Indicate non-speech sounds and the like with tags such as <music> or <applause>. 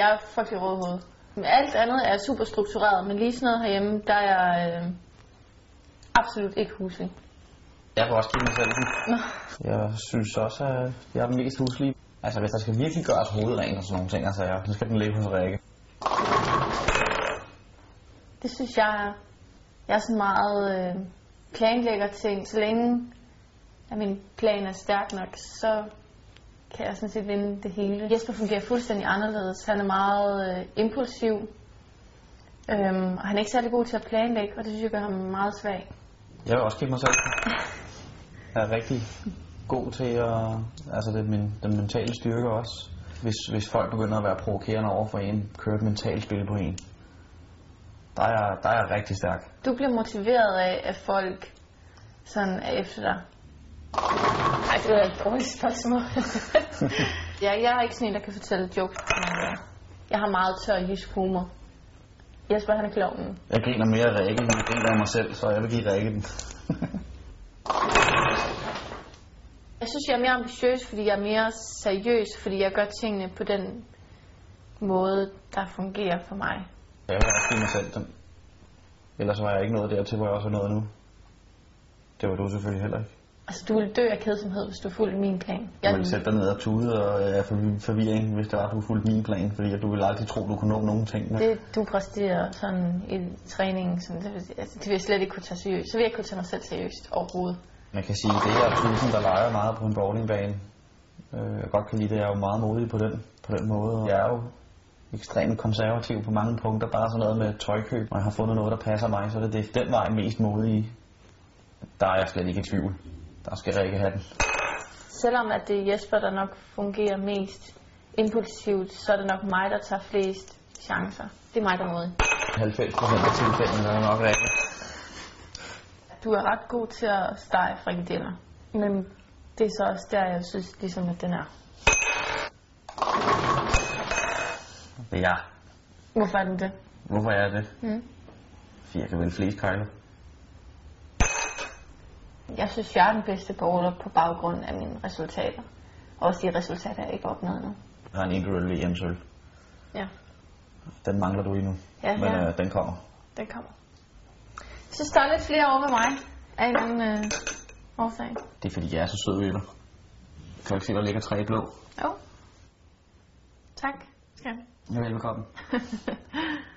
Jeg er frygtelig rådhoved. Men alt andet er super struktureret, men lige sådan noget herhjemme, der er jeg øh, absolut ikke huslig. Jeg kan også give mig selv den. Jeg synes også, at jeg er den mest huslige. Altså, hvis der skal virkelig gøres hovedrent og sådan nogle ting, altså, så skal den ligge hos Rikke. Det synes jeg er. Jeg er sådan meget øh, planlægger ting. Så længe at min plan er stærk nok, så kan jeg sådan set vinde det hele. Jesper fungerer fuldstændig anderledes. Han er meget øh, impulsiv. Øhm, og han er ikke særlig god til at planlægge, og det synes jeg gør ham meget svag. Jeg vil også give mig selv. <laughs> Jeg er rigtig god til at... Altså, det er min, den mentale styrke også. Hvis, hvis folk begynder at være provokerende over for en, kører et mentalt spil på en, der er, jeg- der er jeg rigtig stærk. Du bliver motiveret af, at folk sådan er efter dig. Ej, det er et dårligt spørgsmål. <laughs> ja, jeg er ikke sådan en, der kan fortælle jokes. Men, øh, jeg har meget tør jysk humor. Jesper, han er klovnen. Jeg griner mere af Rikke, end jeg griner af mig selv, så jeg vil give Rikke den. Jeg synes, jeg er mere ambitiøs, fordi jeg er mere seriøs, fordi jeg gør tingene på den måde, der fungerer for mig. Jeg vil også give mig selv den. Ellers var jeg ikke nået dertil, hvor jeg også er nået nu. Det var du selvfølgelig heller ikke. Altså, du ville dø af kedsomhed, hvis du fulgte min plan. Du ville sætte dig ned og tude og øh, forvi- forvirring, hvis det var, at du fulgte min plan, fordi at du ville aldrig tro, du kunne nå nogen ting. Det, du præsterer sådan i træningen, sådan, det, vil, altså, det vil jeg slet ikke kunne tage seriøst. Så vil jeg ikke kunne tage mig selv seriøst overhovedet. Man kan sige, at det er tusind, der leger meget på en bowlingbane. Øh, jeg godt kan lide det, jeg er jo meget modig på den, på den måde. Jeg er jo ekstremt konservativ på mange punkter, bare sådan noget med tøjkøb. Når jeg har fundet noget, der passer mig, så er det, det den vej mest modig i. Der er jeg slet ikke i tvivl. Der skal Rikke have den. Selvom at det er Jesper, der nok fungerer mest impulsivt, så er det nok mig, der tager flest chancer. Det er mig, der er modig. 90 procent af tilfældene er nok Rikke. Du er ret god til at stege frikadeller. Men det er så også der, jeg synes ligesom, at den er. Ja. Hvorfor er den det? Hvorfor er det? Mm. Fordi jeg kan vælge flest kejler. Jeg synes, jeg er den bedste bowler på baggrund af mine resultater. Også de resultater, jeg ikke har opnået nu. Jeg har en individuel VM-sølv. Ja, Den mangler du endnu. Ja, Men ja. øh, den kommer. den kommer. Jeg synes, der er lidt flere over ved mig. Af en anden øh, årsag. Det er fordi, jeg er så sød ved dig. Kan du ikke se, der ligger tre blå? Jo. Tak. Skal Ja, velkommen. <laughs>